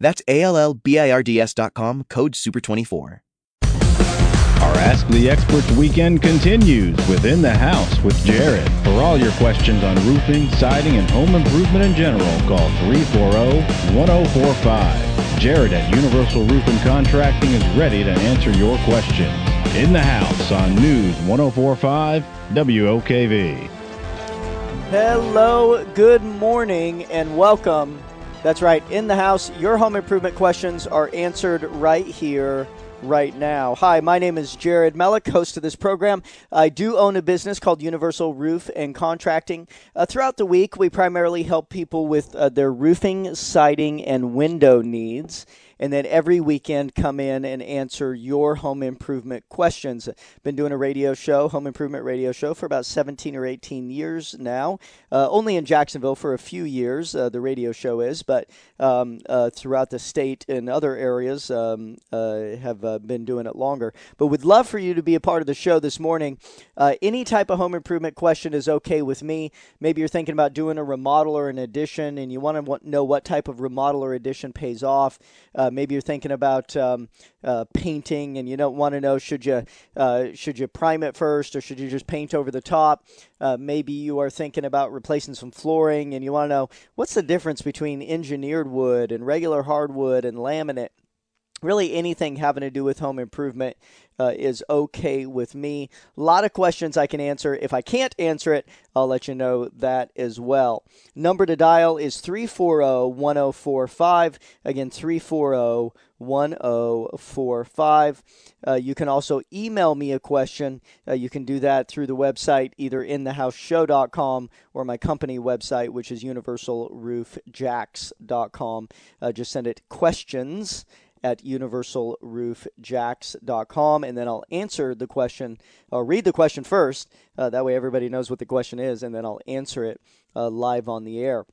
That's A-L-L-B-I-R-D-S.com, code SUPER24. Our Ask the Experts weekend continues within the house with Jared. For all your questions on roofing, siding, and home improvement in general, call 340-1045. Jared at Universal Roof and Contracting is ready to answer your questions. In the house on News 1045 WOKV. Hello, good morning, and welcome. That's right, in the house, your home improvement questions are answered right here right now. Hi, my name is Jared Mellick, host of this program. I do own a business called Universal Roof and Contracting. Uh, throughout the week, we primarily help people with uh, their roofing, siding, and window needs and then every weekend come in and answer your home improvement questions. Been doing a radio show, home improvement radio show, for about 17 or 18 years now. Uh, only in Jacksonville for a few years, uh, the radio show is, but um, uh, throughout the state and other areas um, uh, have uh, been doing it longer. But would love for you to be a part of the show this morning. Uh, any type of home improvement question is okay with me. Maybe you're thinking about doing a remodel or an addition, and you want to know what type of remodel or addition pays off. Uh, maybe you're thinking about um, uh, painting, and you don't want to know should you uh, should you prime it first or should you just paint over the top. Uh, maybe you are thinking about replacing some flooring, and you want to know what's the difference between engineered wood and regular hardwood and laminate really anything having to do with home improvement uh, is okay with me. A lot of questions I can answer. If I can't answer it, I'll let you know that as well. Number to dial is 340 1045. Again, 340 1045. Uh, you can also email me a question. Uh, you can do that through the website, either in inthehouseshow.com or my company website, which is universalroofjacks.com. Uh, just send it questions at universalroofjacks.com. And then I'll answer the question, I'll read the question first. Uh, that way everybody knows what the question is, and then I'll answer it uh, live on the air.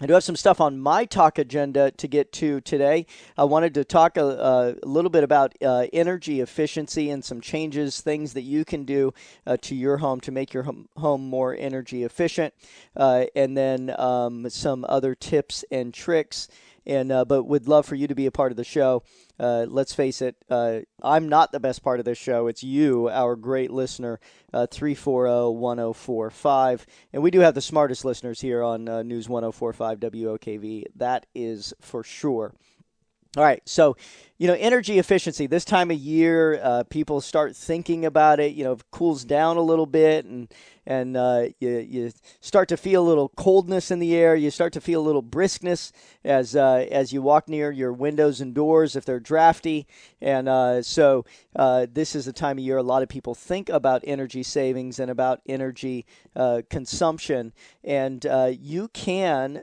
I do have some stuff on my talk agenda to get to today. I wanted to talk a, a little bit about uh, energy efficiency and some changes, things that you can do uh, to your home to make your home more energy efficient, uh, and then um, some other tips and tricks and uh, but would love for you to be a part of the show. Uh, let's face it, uh, I'm not the best part of this show. It's you, our great listener, uh, 340 1045. And we do have the smartest listeners here on uh, News 1045 WOKV. That is for sure. All right, so you know, energy efficiency. This time of year, uh, people start thinking about it. You know, it cools down a little bit, and and uh, you you start to feel a little coldness in the air. You start to feel a little briskness as uh, as you walk near your windows and doors if they're drafty. And uh, so uh, this is the time of year a lot of people think about energy savings and about energy uh, consumption. And you can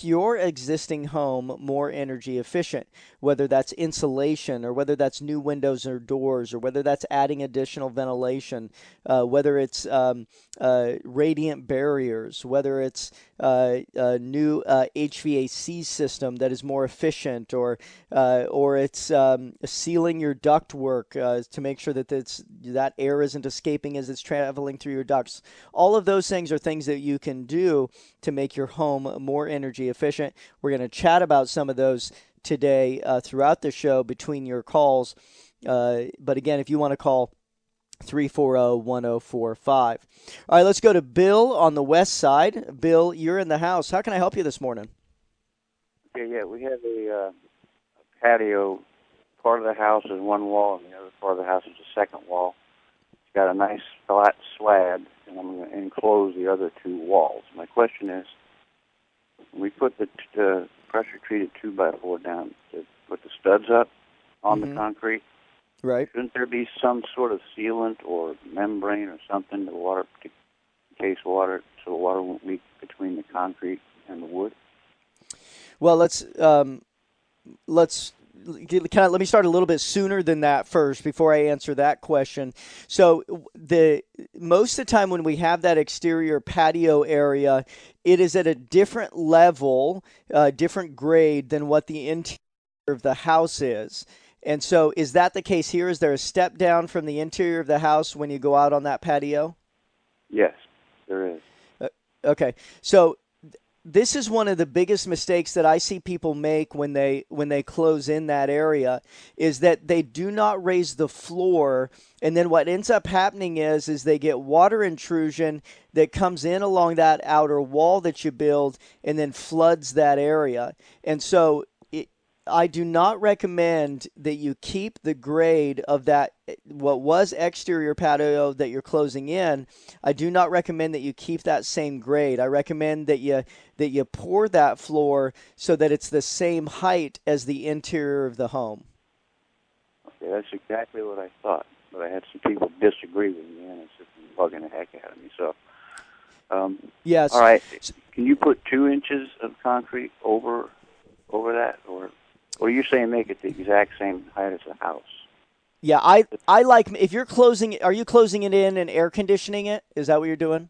your existing home more energy efficient, whether that's insulation or whether that's new windows or doors or whether that's adding additional ventilation, uh, whether it's um, uh, radiant barriers, whether it's uh, a new HVAC uh, system that is more efficient, or uh, or it's um, sealing your ductwork uh, to make sure that that air isn't escaping as it's traveling through your ducts. All of those things are things that you can do to make your home more energy efficient. We're going to chat about some of those today uh, throughout the show between your calls. But again, if you want to call 340 1045. All right, let's go to Bill on the west side. Bill, you're in the house. How can I help you this morning? Yeah, yeah, we have a, uh, a patio. Part of the house is one wall, and the other part of the house is a second wall. It's got a nice flat slab, and I'm going to enclose the other two walls. My question is, we put the t- pressure treated two by four down to put the studs up on mm-hmm. the concrete. Right. Shouldn't there be some sort of sealant or membrane or something to water to case water so the water won't leak between the concrete and the wood? Well, let's um, let's of let me start a little bit sooner than that first before I answer that question. So the most of the time when we have that exterior patio area, it is at a different level, uh, different grade than what the interior of the house is. And so, is that the case here? Is there a step down from the interior of the house when you go out on that patio? Yes, there is. Uh, okay, so this is one of the biggest mistakes that I see people make when they when they close in that area is that they do not raise the floor and then what ends up happening is is they get water intrusion that comes in along that outer wall that you build and then floods that area. And so I do not recommend that you keep the grade of that what was exterior patio that you're closing in. I do not recommend that you keep that same grade. I recommend that you that you pour that floor so that it's the same height as the interior of the home. Okay, that's exactly what I thought, but I had some people disagree with me, and it's just bugging the heck out of me. So, um, yes. All right. Can you put two inches of concrete over over that, or or are you're saying make it the exact same height as the house? Yeah, I I like if you're closing. Are you closing it in and air conditioning it? Is that what you're doing?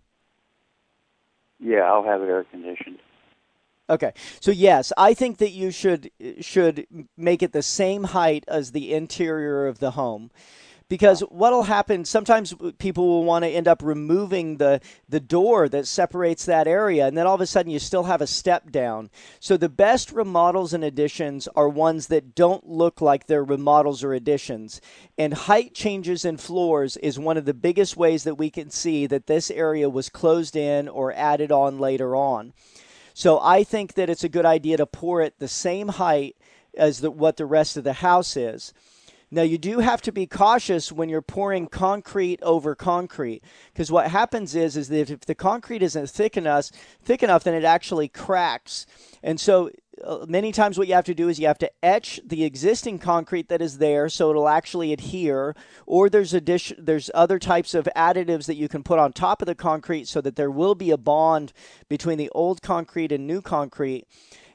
Yeah, I'll have it air conditioned. Okay, so yes, I think that you should should make it the same height as the interior of the home because what'll happen sometimes people will want to end up removing the the door that separates that area and then all of a sudden you still have a step down. So the best remodels and additions are ones that don't look like they're remodels or additions. And height changes in floors is one of the biggest ways that we can see that this area was closed in or added on later on. So i think that it's a good idea to pour it the same height as the, what the rest of the house is now, you do have to be cautious when you're pouring concrete over concrete because what happens is is that if the concrete isn't thick enough, thick enough, then it actually cracks. And so uh, many times what you have to do is you have to etch the existing concrete that is there so it'll actually adhere or there's addition there's other types of additives that you can put on top of the concrete so that there will be a bond between the old concrete and new concrete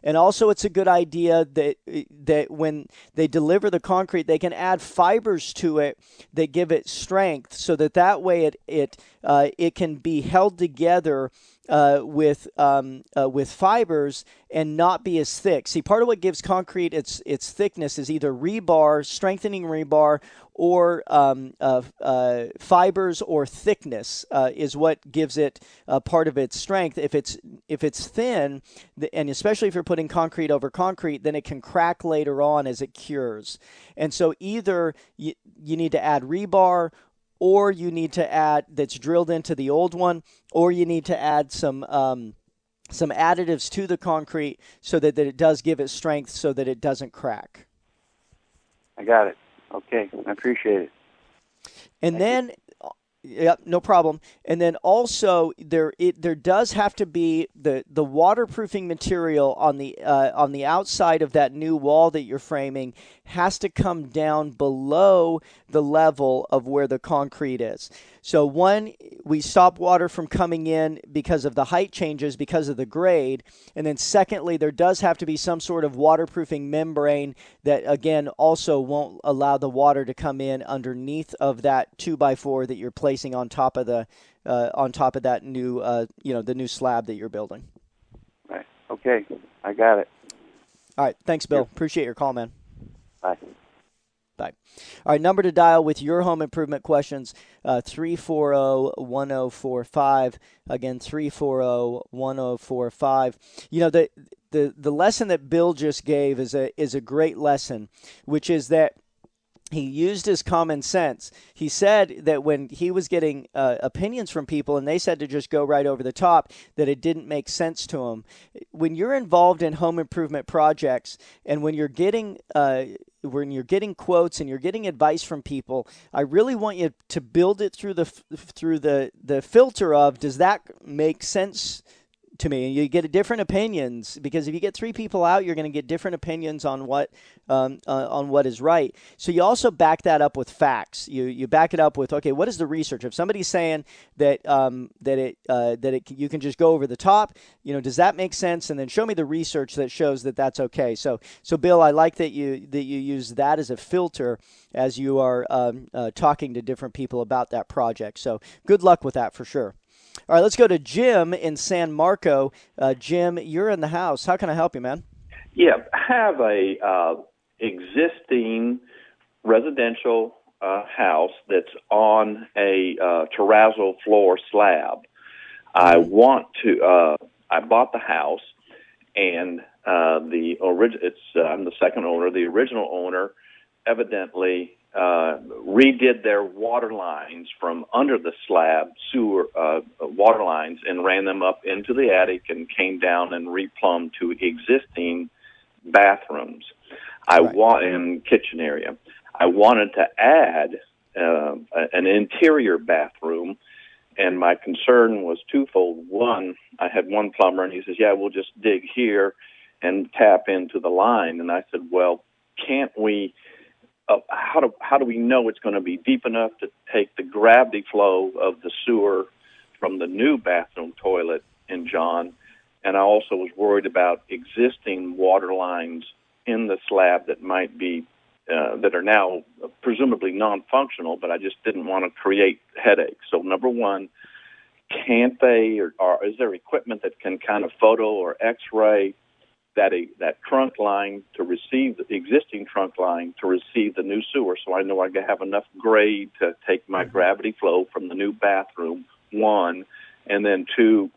and also, it's a good idea that that when they deliver the concrete, they can add fibers to it that give it strength, so that that way it it uh, it can be held together uh, with um, uh, with fibers and not be as thick. See, part of what gives concrete its its thickness is either rebar, strengthening rebar, or um, uh, uh, fibers or thickness uh, is what gives it part of its strength. If it's if it's thin, and especially if you're putting concrete over concrete, then it can crack later on as it cures. And so either you, you need to add rebar or you need to add that's drilled into the old one, or you need to add some um, some additives to the concrete so that, that it does give it strength so that it doesn't crack. I got it. Okay, I appreciate it. And Thank then you. Yep, no problem. And then also there it there does have to be the the waterproofing material on the uh, on the outside of that new wall that you're framing has to come down below the level of where the concrete is. So one, we stop water from coming in because of the height changes because of the grade, and then secondly, there does have to be some sort of waterproofing membrane that again also won't allow the water to come in underneath of that two by four that you're placing on top of the uh, on top of that new uh, you know the new slab that you're building. Right. Okay, I got it. All right. Thanks, Bill. Yep. Appreciate your call, man. Bye. Bye. All right, number to dial with your home improvement questions uh, 340 1045. Again, 340 1045. You know, the, the, the lesson that Bill just gave is a, is a great lesson, which is that he used his common sense. He said that when he was getting uh, opinions from people and they said to just go right over the top, that it didn't make sense to him. When you're involved in home improvement projects and when you're getting uh, when you're getting quotes and you're getting advice from people, I really want you to build it through the through the the filter of does that make sense to me. And you get different opinions because if you get three people out, you're going to get different opinions on what um, uh, on what is right. So you also back that up with facts. You you back it up with okay, what is the research? If somebody's saying that um, that it uh, that it you can just go over the top, you know, does that make sense? And then show me the research that shows that that's okay. So so Bill, I like that you that you use that as a filter as you are um, uh, talking to different people about that project. So good luck with that for sure. All right, let's go to Jim in San Marco. Uh, Jim, you're in the house. How can I help you, man? Yeah, I have a uh, existing residential uh, house that's on a uh, terrazzo floor slab. I mm-hmm. want to. Uh, I bought the house, and uh, the original. It's uh, I'm the second owner. The original owner evidently uh, redid their water lines from under the slab sewer uh, water lines and ran them up into the attic and came down and replumbed to existing bathrooms. I right. want in kitchen area. I wanted to add uh, an interior bathroom, and my concern was twofold. One, I had one plumber, and he says, "Yeah, we'll just dig here and tap into the line." And I said, "Well, can't we?" Uh, how do how do we know it's going to be deep enough to take the gravity flow of the sewer from the new bathroom toilet in John? And I also was worried about existing water lines in the slab that might be uh, that are now presumably non-functional, but I just didn't want to create headaches. So number one, can't they, or, or is there equipment that can kind of photo or X-ray that a, that trunk line to receive the existing trunk line to receive the new sewer, so I know I have enough grade to take my mm-hmm. gravity flow from the new bathroom. One, and then two,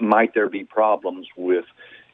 might there be problems with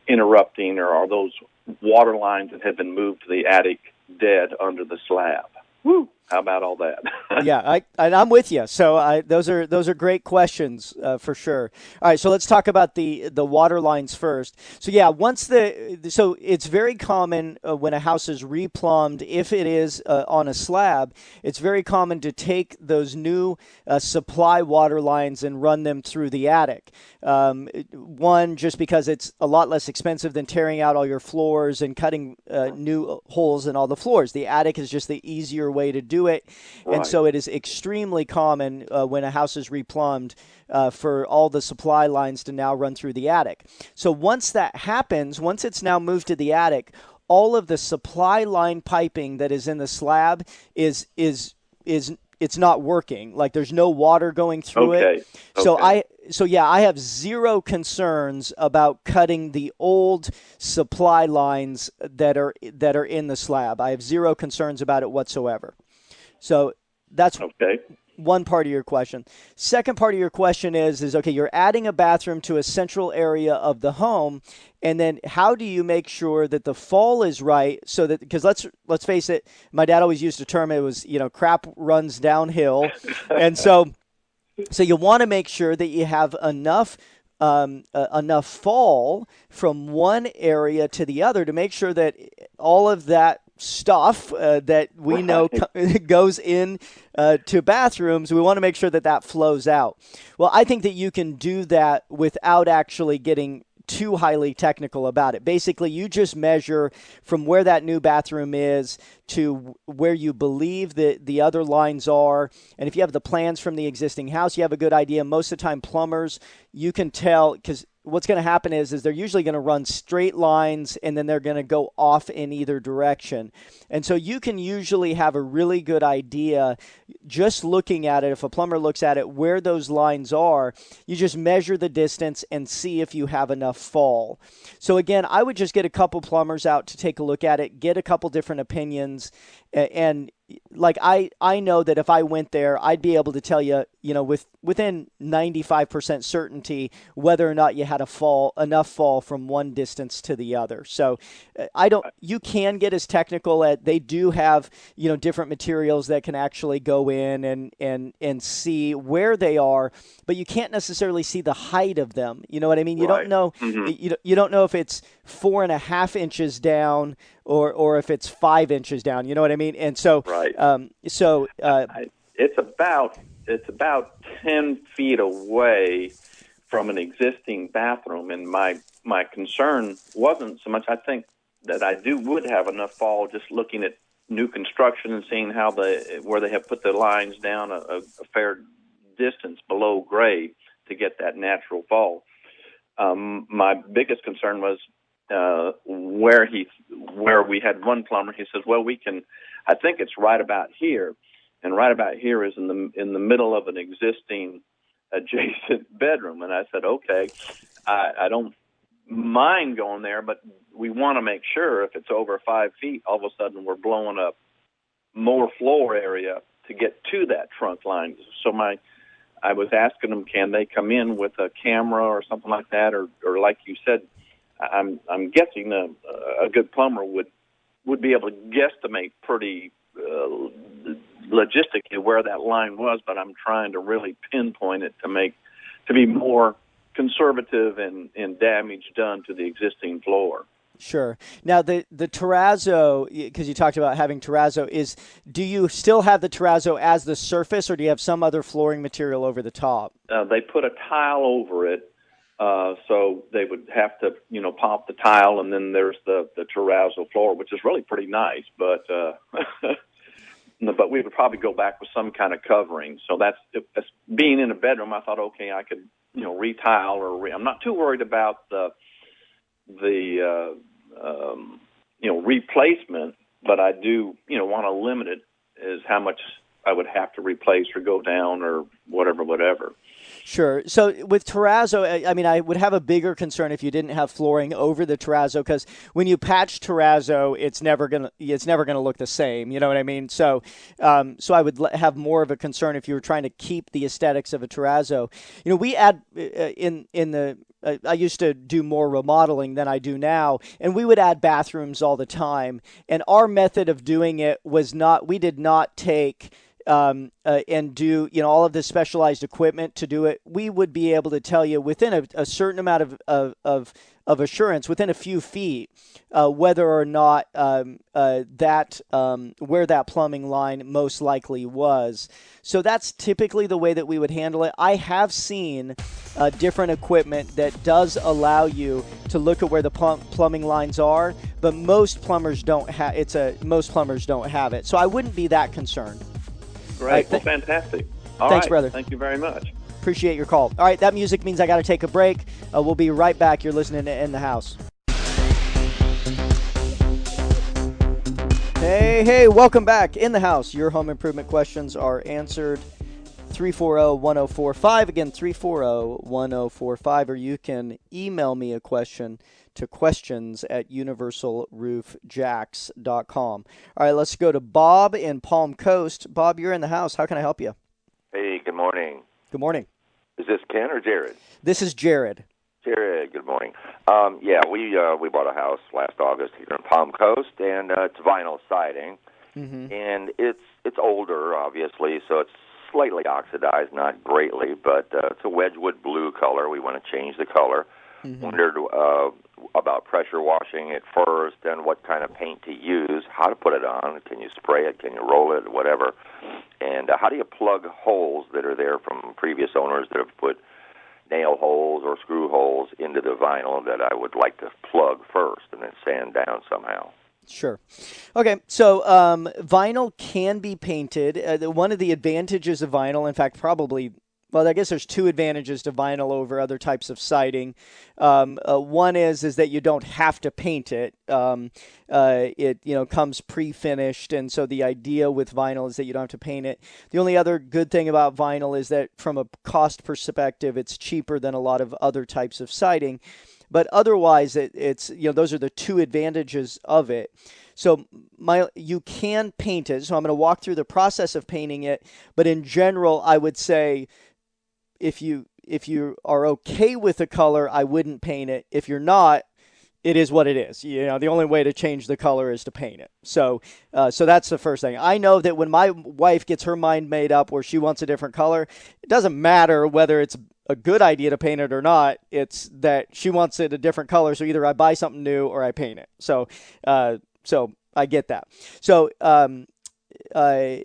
interrupting, or are those water lines that have been moved to the attic dead under the slab? Woo! How about all that? yeah, I, I'm with you. So I, those are those are great questions uh, for sure. All right, so let's talk about the the water lines first. So yeah, once the so it's very common uh, when a house is replumbed, if it is uh, on a slab, it's very common to take those new uh, supply water lines and run them through the attic. Um, one, just because it's a lot less expensive than tearing out all your floors and cutting uh, new holes in all the floors. The attic is just the easier way to do it. Right. And so it is extremely common uh, when a house is replumbed uh, for all the supply lines to now run through the attic. So once that happens, once it's now moved to the attic, all of the supply line piping that is in the slab is is is it's not working. Like there's no water going through okay. it. So okay. I so yeah, I have zero concerns about cutting the old supply lines that are that are in the slab. I have zero concerns about it whatsoever. So that's okay. one part of your question. Second part of your question is is okay, you're adding a bathroom to a central area of the home and then how do you make sure that the fall is right so that because let's let's face it, my dad always used a term it was, you know, crap runs downhill. and so so you want to make sure that you have enough um, uh, enough fall from one area to the other to make sure that all of that stuff uh, that we know co- goes in uh, to bathrooms. We want to make sure that that flows out. Well, I think that you can do that without actually getting too highly technical about it. Basically, you just measure from where that new bathroom is to where you believe that the other lines are. And if you have the plans from the existing house, you have a good idea. Most of the time, plumbers, you can tell because what's going to happen is is they're usually going to run straight lines and then they're going to go off in either direction. And so you can usually have a really good idea just looking at it if a plumber looks at it where those lines are, you just measure the distance and see if you have enough fall. So again, I would just get a couple plumbers out to take a look at it, get a couple different opinions and like I I know that if I went there, I'd be able to tell you, you know, with within 95% certainty whether or not you had a fall enough fall from one distance to the other. So uh, I don't you can get as technical at they do have, you know, different materials that can actually go in and and and see where they are, but you can't necessarily see the height of them. You know what I mean? You right. don't know mm-hmm. you, you don't know if it's four and a half inches down or or if it's five inches down. You know what I mean? And so, right. Um, so uh, it's about it's about ten feet away from an existing bathroom, and my my concern wasn't so much. I think that I do would have enough fall just looking at new construction and seeing how the where they have put the lines down a, a, a fair distance below grade to get that natural fall. Um, my biggest concern was uh, where he where we had one plumber. He says, "Well, we can. I think it's right about here, and right about here is in the in the middle of an existing adjacent bedroom." And I said, "Okay, I, I don't mind going there, but we want to make sure if it's over five feet, all of a sudden we're blowing up more floor area to get to that trunk line. So my, I was asking them, can they come in with a camera or something like that, or, or like you said, I'm I'm guessing a, a good plumber would would be able to guesstimate pretty uh, logistically where that line was, but I'm trying to really pinpoint it to make to be more conservative and, and damage done to the existing floor. Sure. Now the the terrazzo, because you talked about having terrazzo, is do you still have the terrazzo as the surface, or do you have some other flooring material over the top? Uh, they put a tile over it, uh, so they would have to, you know, pop the tile, and then there's the the terrazzo floor, which is really pretty nice. But uh, but we would probably go back with some kind of covering. So that's if, being in a bedroom. I thought, okay, I could you know retile or re- I'm not too worried about the the uh, um, you know replacement, but I do you know want to limit it is how much I would have to replace or go down or whatever, whatever. Sure. So with terrazzo, I mean, I would have a bigger concern if you didn't have flooring over the terrazzo because when you patch terrazzo, it's never gonna it's never gonna look the same. You know what I mean? So, um, so I would have more of a concern if you were trying to keep the aesthetics of a terrazzo. You know, we add uh, in in the uh, I used to do more remodeling than I do now, and we would add bathrooms all the time. And our method of doing it was not, we did not take um, uh, and do you know all of this specialized equipment to do it, we would be able to tell you within a, a certain amount of, of, of, of, assurance, within a few feet, uh, whether or not um, uh, that um, where that plumbing line most likely was. So that's typically the way that we would handle it. I have seen uh, different equipment that does allow you to look at where the plum- plumbing lines are, but most plumbers don't have. It's a most plumbers don't have it. So I wouldn't be that concerned. Great. well, fantastic. All Thanks, right. brother. Thank you very much. Appreciate your call. All right, that music means I got to take a break. Uh, we'll be right back. You're listening to In the House. Hey, hey, welcome back. In the House, your home improvement questions are answered. 340 1045. Again, 340 1045. Or you can email me a question to questions at universalroofjacks.com. All right, let's go to Bob in Palm Coast. Bob, you're in the house. How can I help you? Hey, good morning. Good morning. Is this Ken or Jared? This is Jared. Jared, good morning. Um, yeah, we uh, we bought a house last August here in Palm Coast, and uh, it's vinyl siding, mm-hmm. and it's it's older, obviously, so it's slightly oxidized, not greatly, but uh, it's a Wedgwood blue color. We want to change the color. Mm-hmm. Wondered uh, about pressure washing it first and what kind of paint to use, how to put it on. Can you spray it? Can you roll it? Whatever. And uh, how do you plug holes that are there from previous owners that have put nail holes or screw holes into the vinyl that I would like to plug first and then sand down somehow? Sure. Okay, so um, vinyl can be painted. Uh, one of the advantages of vinyl, in fact, probably well, I guess there's two advantages to vinyl over other types of siding. Um, uh, one is is that you don't have to paint it. Um, uh, it you know comes pre-finished, and so the idea with vinyl is that you don't have to paint it. The only other good thing about vinyl is that from a cost perspective, it's cheaper than a lot of other types of siding. But otherwise, it, it's you know those are the two advantages of it. So my you can paint it. So I'm going to walk through the process of painting it. But in general, I would say if you if you are okay with the color, I wouldn't paint it. If you're not, it is what it is. You know, the only way to change the color is to paint it. So, uh, so that's the first thing. I know that when my wife gets her mind made up where she wants a different color, it doesn't matter whether it's a good idea to paint it or not. It's that she wants it a different color. So either I buy something new or I paint it. So, uh, so I get that. So, um, uh,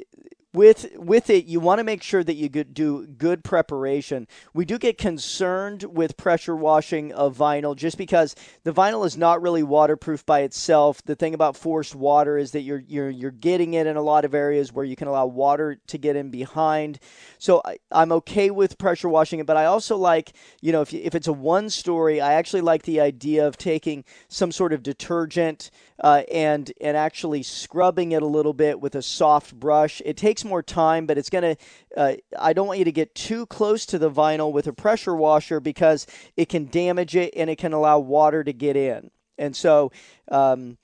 with with it, you want to make sure that you do good preparation. We do get concerned with pressure washing of vinyl just because the vinyl is not really waterproof by itself. The thing about forced water is that you're you're you're getting it in a lot of areas where you can allow water to get in behind. So I, am okay with pressure washing it, but I also like you know if if it's a one story, I actually like the idea of taking some sort of detergent uh, and and actually scrubbing it a little bit with a soft brush. It takes more time, but it's gonna. Uh, I don't want you to get too close to the vinyl with a pressure washer because it can damage it and it can allow water to get in. And so. Um,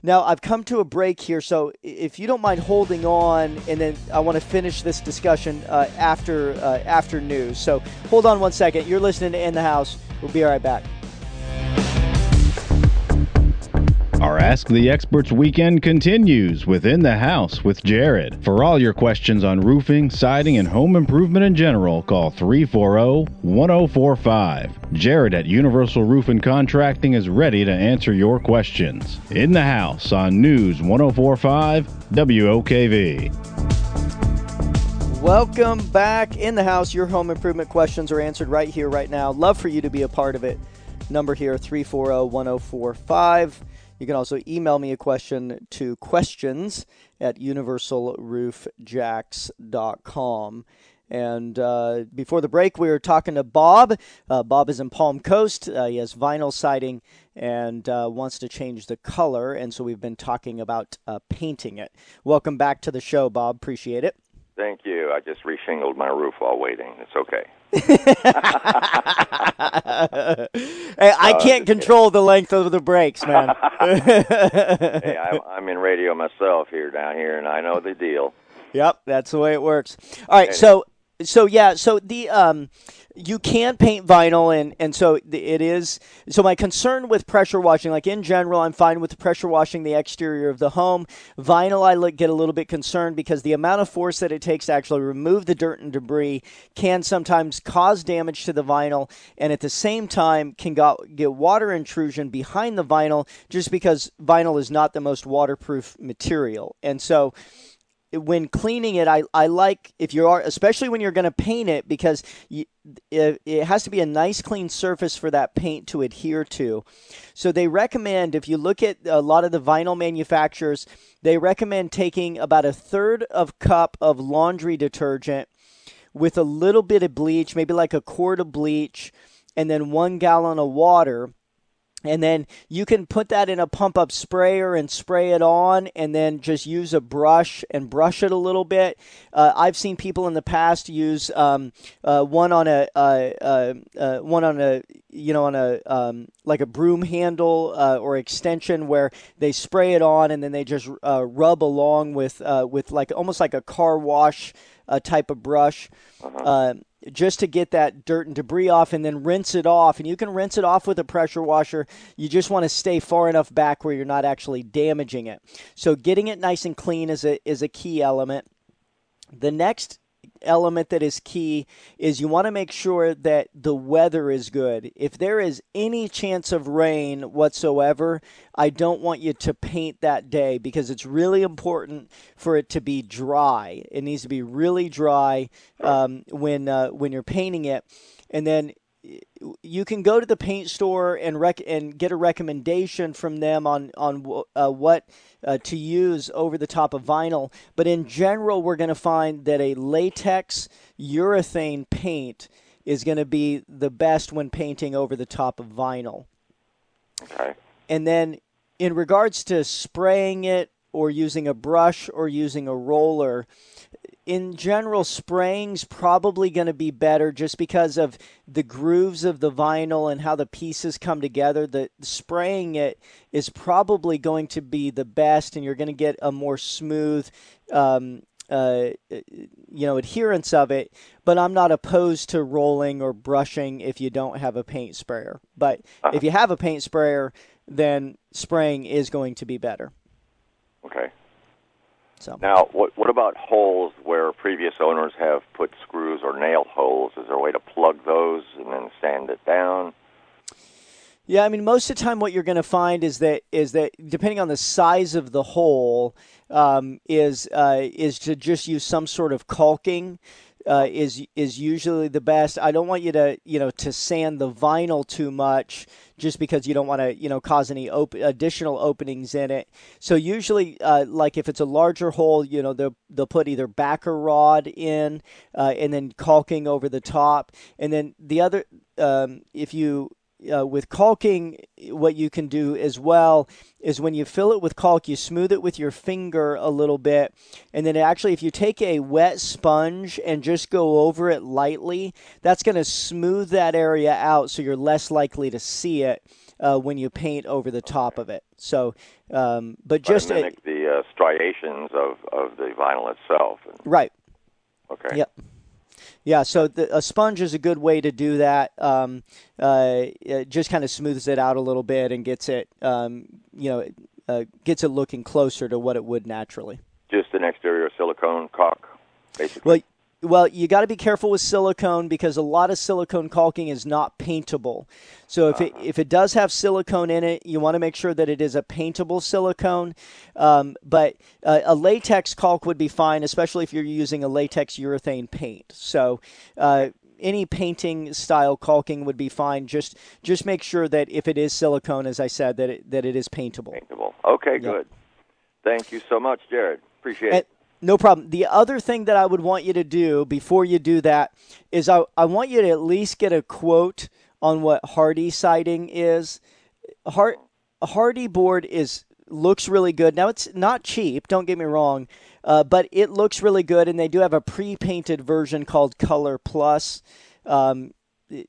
now, I've come to a break here, so if you don't mind holding on, and then I want to finish this discussion uh, after uh, after news. So hold on one second. You're listening to In the House. We'll be right back. Our Ask the Experts weekend continues within the house with Jared. For all your questions on roofing, siding, and home improvement in general, call 340 1045. Jared at Universal Roof and Contracting is ready to answer your questions. In the house on News 1045 WOKV. Welcome back in the house. Your home improvement questions are answered right here, right now. Love for you to be a part of it. Number here 340 1045. You can also email me a question to questions at universalroofjacks.com. And uh, before the break, we were talking to Bob. Uh, Bob is in Palm Coast. Uh, he has vinyl siding and uh, wants to change the color. And so we've been talking about uh, painting it. Welcome back to the show, Bob. Appreciate it. Thank you. I just reshingled my roof while waiting. It's okay. hey, I uh, can't control the length of the breaks, man. hey, I, I'm in radio myself here down here, and I know the deal. Yep, that's the way it works. All right, so so yeah, so the um, you can paint vinyl, and and so it is. So my concern with pressure washing, like in general, I'm fine with pressure washing the exterior of the home. Vinyl, I get a little bit concerned because the amount of force that it takes to actually remove the dirt and debris can sometimes cause damage to the vinyl, and at the same time can get water intrusion behind the vinyl, just because vinyl is not the most waterproof material, and so when cleaning it, I, I like if you are, especially when you're going to paint it, because you, it, it has to be a nice clean surface for that paint to adhere to. So they recommend, if you look at a lot of the vinyl manufacturers, they recommend taking about a third of cup of laundry detergent with a little bit of bleach, maybe like a quart of bleach, and then one gallon of water and then you can put that in a pump up sprayer and spray it on and then just use a brush and brush it a little bit. Uh, i've seen people in the past use um, uh, one on a uh, uh, uh one on a you know on a um, like a broom handle uh, or extension where they spray it on and then they just rub along with with like almost like a car wash type of brush. Uh-huh just to get that dirt and debris off and then rinse it off. And you can rinse it off with a pressure washer. You just want to stay far enough back where you're not actually damaging it. So getting it nice and clean is a is a key element. The next element that is key is you want to make sure that the weather is good. If there is any chance of rain whatsoever, I don't want you to paint that day because it's really important for it to be dry. It needs to be really dry um, when uh, when you're painting it, and then you can go to the paint store and rec- and get a recommendation from them on on uh, what uh, to use over the top of vinyl. But in general, we're going to find that a latex urethane paint is going to be the best when painting over the top of vinyl. Okay. And then, in regards to spraying it or using a brush or using a roller, in general, spraying's probably going to be better just because of the grooves of the vinyl and how the pieces come together. The spraying it is probably going to be the best, and you're going to get a more smooth, um, uh, you know, adherence of it. But I'm not opposed to rolling or brushing if you don't have a paint sprayer. But uh-huh. if you have a paint sprayer, then spraying is going to be better. Okay. So now, what what about holes where previous owners have put screws or nail holes? Is there a way to plug those and then sand it down? Yeah, I mean, most of the time, what you're going to find is that is that depending on the size of the hole, um, is uh, is to just use some sort of caulking. Uh, is is usually the best. I don't want you to you know to sand the vinyl too much, just because you don't want to you know cause any op- additional openings in it. So usually, uh, like if it's a larger hole, you know they'll they'll put either backer rod in uh, and then caulking over the top, and then the other um, if you uh, with caulking, what you can do as well is when you fill it with caulk, you smooth it with your finger a little bit. And then actually, if you take a wet sponge and just go over it lightly, that's going to smooth that area out so you're less likely to see it. Uh, when you paint over the top of it, so um, but just mimic the uh, striations of, of the vinyl itself. Right. Okay. Yep. Yeah, so the, a sponge is a good way to do that. Um, uh, it just kind of smooths it out a little bit and gets it, um, you know, uh, gets it looking closer to what it would naturally. Just an exterior silicone caulk, basically. Well, well, you got to be careful with silicone because a lot of silicone caulking is not paintable. So if it if it does have silicone in it, you want to make sure that it is a paintable silicone. Um, but uh, a latex caulk would be fine, especially if you're using a latex urethane paint. So. Uh, any painting style caulking would be fine. Just just make sure that if it is silicone, as I said, that it, that it is paintable. Paintable. Okay, good. Thank you so much, Jared. Appreciate And- it. No problem. The other thing that I would want you to do before you do that is I, I want you to at least get a quote on what Hardie siding is. Hard, Hardie board is looks really good. Now it's not cheap. Don't get me wrong, uh, but it looks really good, and they do have a pre-painted version called Color Plus. Um,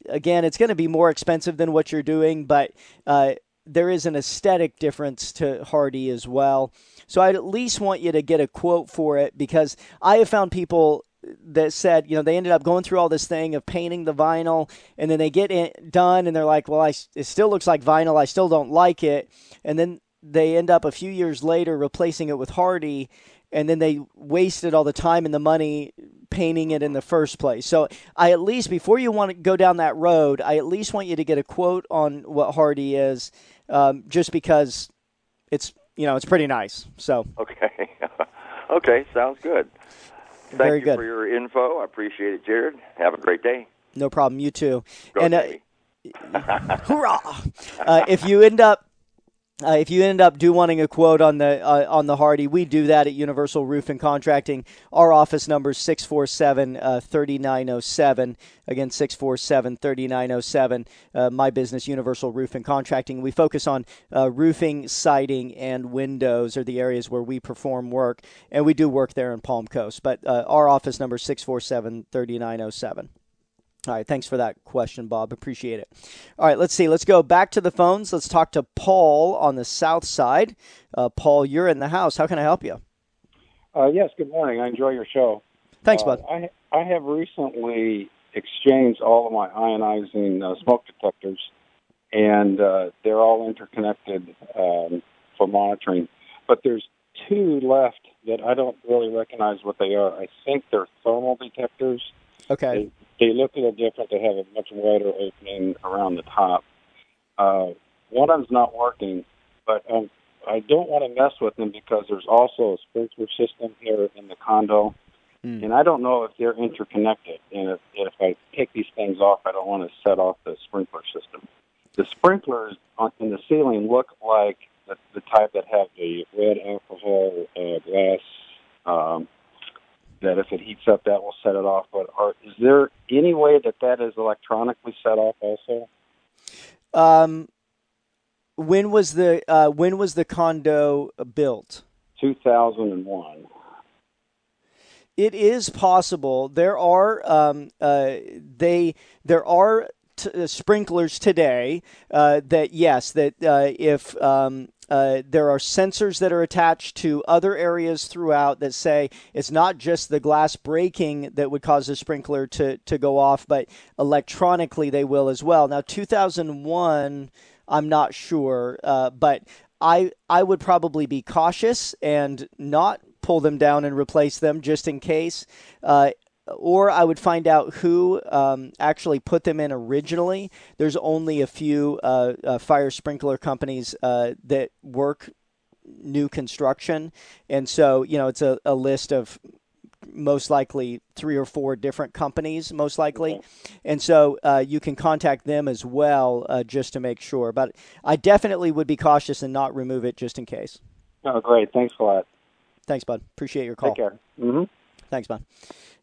again, it's going to be more expensive than what you're doing, but uh, there is an aesthetic difference to Hardie as well. So I'd at least want you to get a quote for it because I have found people that said, you know, they ended up going through all this thing of painting the vinyl, and then they get it done, and they're like, well, I, it still looks like vinyl. I still don't like it. And then they end up a few years later replacing it with Hardie, and then they wasted all the time and the money painting it in the first place. So I at least, before you want to go down that road, I at least want you to get a quote on what Hardie is, um, just because it's you know it's pretty nice. So Okay. okay, sounds good. Thank Very you good. for your info. I appreciate it, Jared. Have a great day. no problem. You too. Go and uh, hurrah! Uh, if you end up uh, if you end up do wanting a quote on the uh, on the Hardie, we do that at Universal Roof and Contracting. Our office number is 647-3907. Again, 647-3907. Uh, my business, Universal Roof and Contracting. We focus on uh, roofing, siding, and windows are the areas where we perform work, and we do work there in Palm Coast. But uh, our office number is 647-3907. All right, thanks for that question, Bob. Appreciate it. All right, let's see. Let's go back to the phones. Let's talk to Paul on the south side. Uh, Paul, you're in the house. How can I help you? Uh, yes, good morning. I enjoy your show. Thanks, Uh, bud. I I have recently exchanged all of my ionizing uh, smoke detectors, and uh, they're all interconnected um, for monitoring. But there's two left that I don't really recognize what they are. I think they're thermal detectors. Okay. They, look a little different. They have a much wider opening around the top. Uh, one of them's not working, but um, I don't want to mess with them because there's also a sprinkler system here in the condo, Hmm. and I don't know if they're interconnected. And if, if I take these things off, I don't want to set off the sprinkler system. The sprinklers on, in the ceiling look like the, the type that have the red alcohol uh, glass. Um, that if it heats up, that will set it off. But are, is there any way that that is electronically set off also? Um, when was the uh, when was the condo built? 2001. It is possible. There are um, uh, they there are uh, sprinklers today uh, that yes that uh, if um, uh, there are sensors that are attached to other areas throughout that say it's not just the glass breaking that would cause the sprinkler to, to go off, but electronically they will as well. Now, 2001, I'm not sure, uh, but I I would probably be cautious and not pull them down and replace them just in case. Uh, or I would find out who um, actually put them in originally. There's only a few uh, uh, fire sprinkler companies uh, that work new construction, and so you know it's a, a list of most likely three or four different companies, most likely. Okay. And so uh, you can contact them as well uh, just to make sure. But I definitely would be cautious and not remove it just in case. Oh, great. Thanks a lot. Thanks, bud. Appreciate your call. Take care. Mm-hmm. Thanks, bud.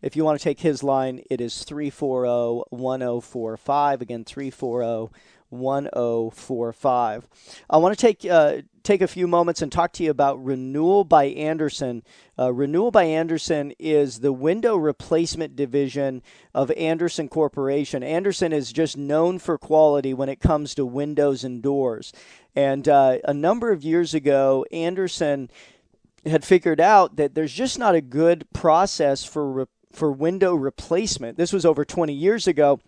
If you want to take his line, it is 340 1045. Again, 340 1045. I want to take uh, take a few moments and talk to you about Renewal by Andersen. Uh, Renewal by Andersen is the window replacement division of Andersen Corporation. Andersen is just known for quality when it comes to windows and doors. And uh, a number of years ago, Andersen had figured out that there's just not a good process for re- for window replacement. This was over 20 years ago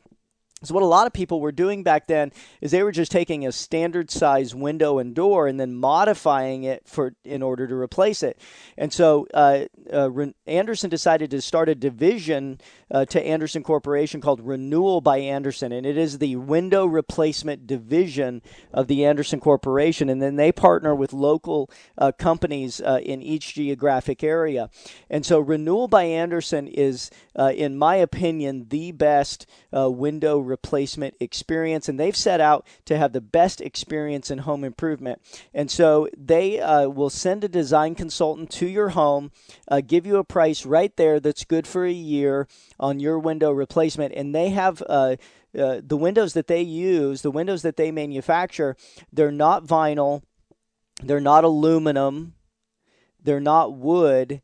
so what a lot of people were doing back then is they were just taking a standard size window and door and then modifying it for in order to replace it. And so uh, uh, Andersen decided to start a division uh, to Andersen Corporation called Renewal by Andersen, and it is the window replacement division of the Andersen Corporation. And then they partner with local uh, companies uh, in each geographic area. And so Renewal by Andersen is, uh, in my opinion, the best window replacement experience, and they've set out to have the best experience in home improvement. And so they uh, will send a design consultant to your home, uh, give you a price right there that's good for a year on your window replacement, and they have. Uh, uh the windows that they use, the windows that they manufacture, they're not vinyl, they're not aluminum, they're not wood.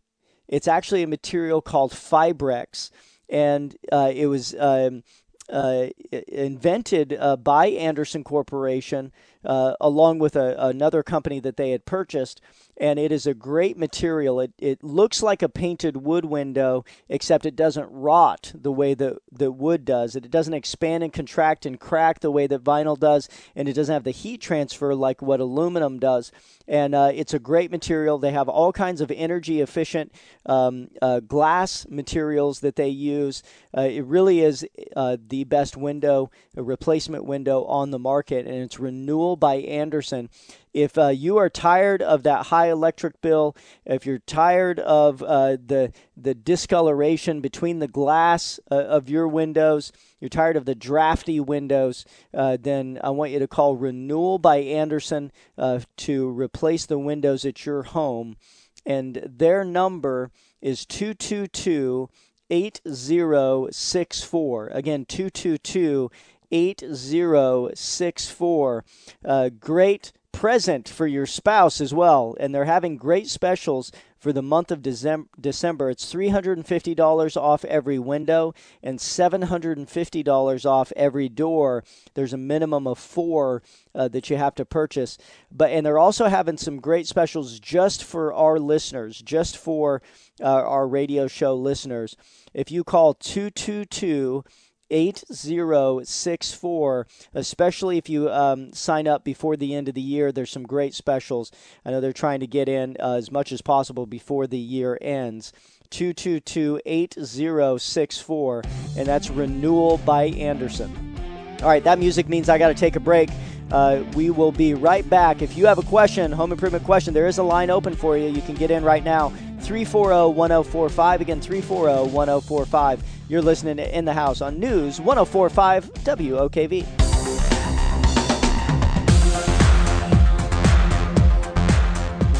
It's actually a material called Fibrex, and uh, it was um, invented uh, by Andersen Corporation uh, along with a, another company that they had purchased. And it is a great material. It, it looks like a painted wood window, except it doesn't rot the way that, that wood does. It doesn't expand and contract and crack the way that vinyl does, and it doesn't have the heat transfer like what aluminum does. And uh, it's a great material. They have all kinds of energy efficient um, uh, glass materials that they use. Uh, it really is uh, the best window, a replacement window on the market, and it's renewal by Andersen. If uh, you are tired of that high electric bill, if you're tired of uh, the the discoloration between the glass uh, of your windows, you're tired of the drafty windows, uh, then I want you to call Renewal by Andersen uh, to replace the windows at your home, and their number is two two two. 8064 again 222 8064. Uh, great present for your spouse as well. And they're having great specials for the month of December. It's $350 off every window and $750 off every door. There's a minimum of four uh, that you have to purchase. But and they're also having some great specials just for our listeners, just for uh, our radio show listeners. If you call 222 8064, especially if you um, sign up before the end of the year. There's some great specials. I know they're trying to get in uh, as much as possible before the year ends. 222 8064, and that's Renewal by Andersen. All right, that music means I got to take a break. Uh, we will be right back. If you have a question, home improvement question, there is a line open for you. You can get in right now. 340 1045. Again, 340 1045. You're listening to In the House on News 1045 WOKV.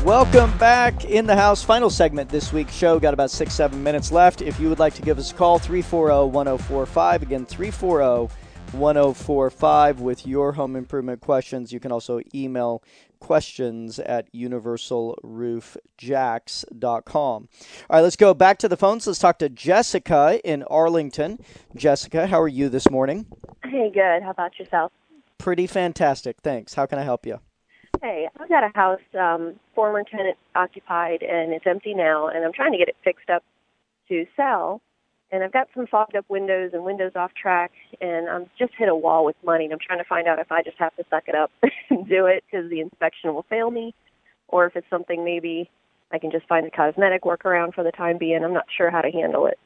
Welcome back in the house. Final segment this week's show. Got about six, seven minutes left. If you would like to give us a call, 340 1045. Again, 340 1045 with your home improvement questions. You can also email questions at universalroofjacks.com. All right, let's go back to the phones. Let's talk to Jessica in Arlington. Jessica, how are you this morning? Hey, good. How about yourself? Pretty fantastic. Thanks. How can I help you? Hey, I've got a house, um, former tenant occupied, and it's empty now, and I'm trying to get it fixed up to sell and I've got some fogged up windows and windows off track, and I'm just hit a wall with money. And I'm trying to find out if I just have to suck it up and do it because the inspection will fail me, or if it's something maybe I can just find a cosmetic workaround for the time being. I'm not sure how to handle it.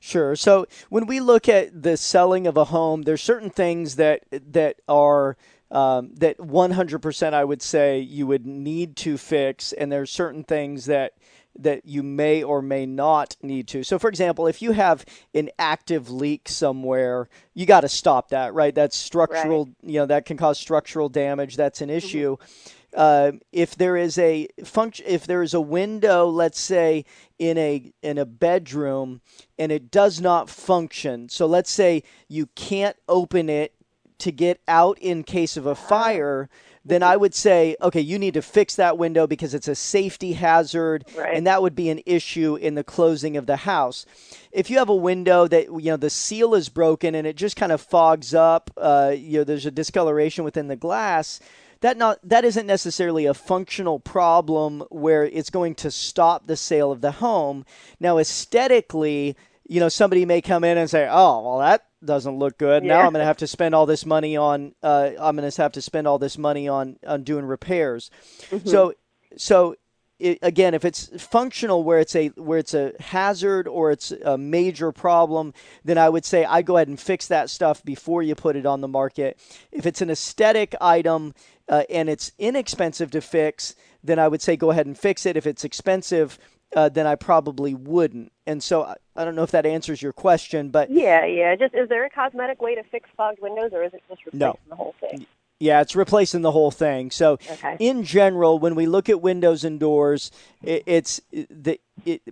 Sure. So when we look at the selling of a home, there's certain things that that are um, that 100% I would say you would need to fix, and there's certain things that that you may or may not need to. So, for example, if you have an active leak somewhere, you got to stop that, right? That's structural, right. you know, that can cause structural damage. That's an mm-hmm. issue. Mm-hmm. Uh, if there is a function, if there is a window, let's say in a in a bedroom, and it does not function, so let's say you can't open it to get out in case of a fire, then I would say, okay, you need to fix that window because it's a safety hazard, right. and that would be an issue in the closing of the house. If you have a window that you know the seal is broken and it just kind of fogs up, uh, you know, there's a discoloration within the glass. That not that isn't necessarily a functional problem where it's going to stop the sale of the home. Now, aesthetically, you know, somebody may come in and say, "Oh, well, that doesn't look good. Yeah. Now I'm going to have to spend all this money on. Uh, I'm going to have to spend all this money on on doing repairs. Mm-hmm. So so it, again, if it's functional where it's a where it's a hazard or it's a major problem, then I would say I go ahead and fix that stuff before you put it on the market. If it's an aesthetic item uh, and it's inexpensive to fix, then I would say go ahead and fix it. If it's expensive, uh, then I probably wouldn't. And so I, I don't know if that answers your question, but yeah, yeah. Just is there a cosmetic way to fix fogged windows, or is it just replacing no. the whole thing? Yeah, it's replacing the whole thing. So, okay. in general, when we look at windows and doors, it, it's the it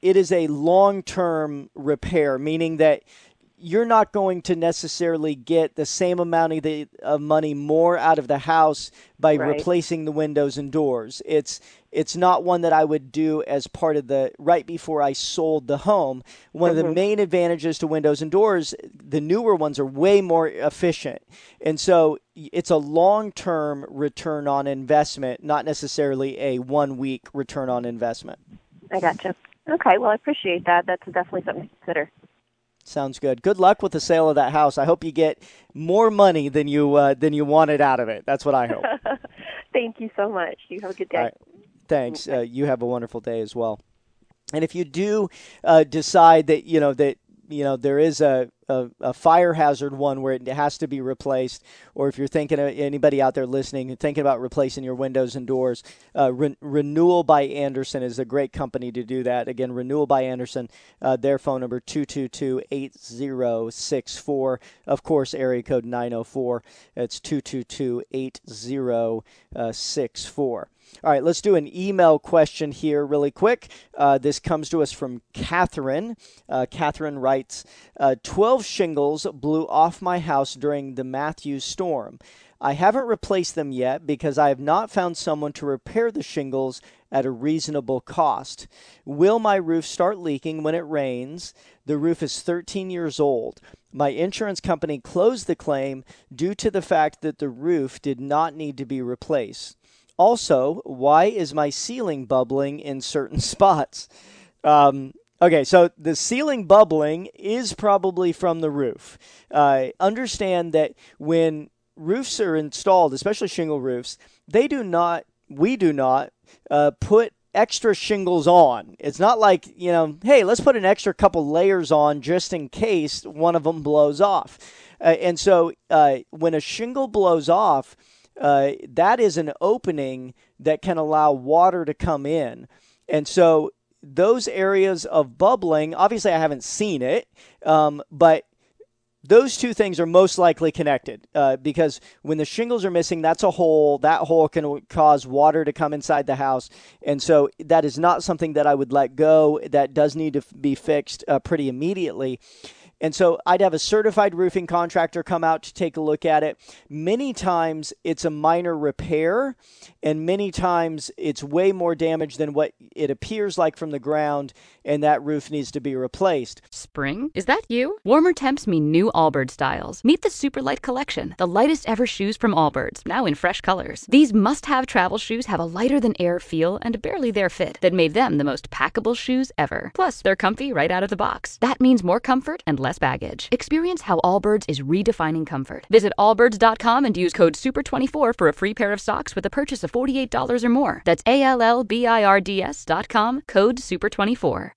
it is a long term repair, meaning that you're not going to necessarily get the same amount of, the, of money more out of the house by right. replacing the windows and doors. It's it's not one that I would do as part of the right before I sold the home. One mm-hmm. of the mm-hmm. main advantages to windows and doors, the newer ones are way more efficient. And so it's a long-term return on investment, not necessarily a one-week return on investment. I gotcha. Okay, well I appreciate that. That's definitely something to consider. Sounds good. Good luck with the sale of that house. I hope you get more money than you uh, than you wanted out of it. That's what I hope. Thank you so much. You have a good day. Right. Thanks. Uh, you have a wonderful day as well. And if you do uh, decide that you know that you know there is a, a, a, fire hazard one where it has to be replaced, or if you're thinking of anybody out there listening thinking about replacing your windows and doors, uh, Re- Renewal by andersen is a great company to do that. Again, Renewal by andersen uh, their phone number 222-8064. Of course, area code 904. It's 222-8064. All right, let's do an email question here really quick. Uh, this comes to us from Catherine. Uh, Catherine writes uh, 12 shingles blew off my house during the Matthew storm. I haven't replaced them yet because I have not found someone to repair the shingles at a reasonable cost. Will my roof start leaking when it rains? The roof is 13 years old. My insurance company closed the claim due to the fact that the roof did not need to be replaced. Also, why is my ceiling bubbling in certain spots? Um, okay, so the ceiling bubbling is probably from the roof. Uh, understand that when roofs are installed, especially shingle roofs, they do not, we do not uh, put extra shingles on. It's not like, you know, hey, let's put an extra couple layers on just in case one of them blows off. Uh, and so uh, when a shingle blows off, uh, that is an opening that can allow water to come in. And so those areas of bubbling, obviously, I haven't seen it, um, but those two things are most likely connected uh, because when the shingles are missing, that's a hole. That hole can cause water to come inside the house. And so that is not something that I would let go. That does need to be fixed uh, pretty immediately. And so I'd have a certified roofing contractor come out to take a look at it. Many times it's a minor repair, and many times it's way more damage than what it appears like from the ground, and that roof needs to be replaced. Spring? Is that you? Warmer temps mean new Allbirds styles. Meet the Superlight Collection, the lightest ever shoes from Allbirds, now in fresh colors. These must have travel shoes have a lighter than air feel and barely there fit that made them the most packable shoes ever. Plus, they're comfy right out of the box. That means more comfort and less less baggage. Experience how Allbirds is redefining comfort. Visit allbirds.com and use code SUPER24 for a free pair of socks with a purchase of $48 or more. That's A L L B I R D S.com, code SUPER24.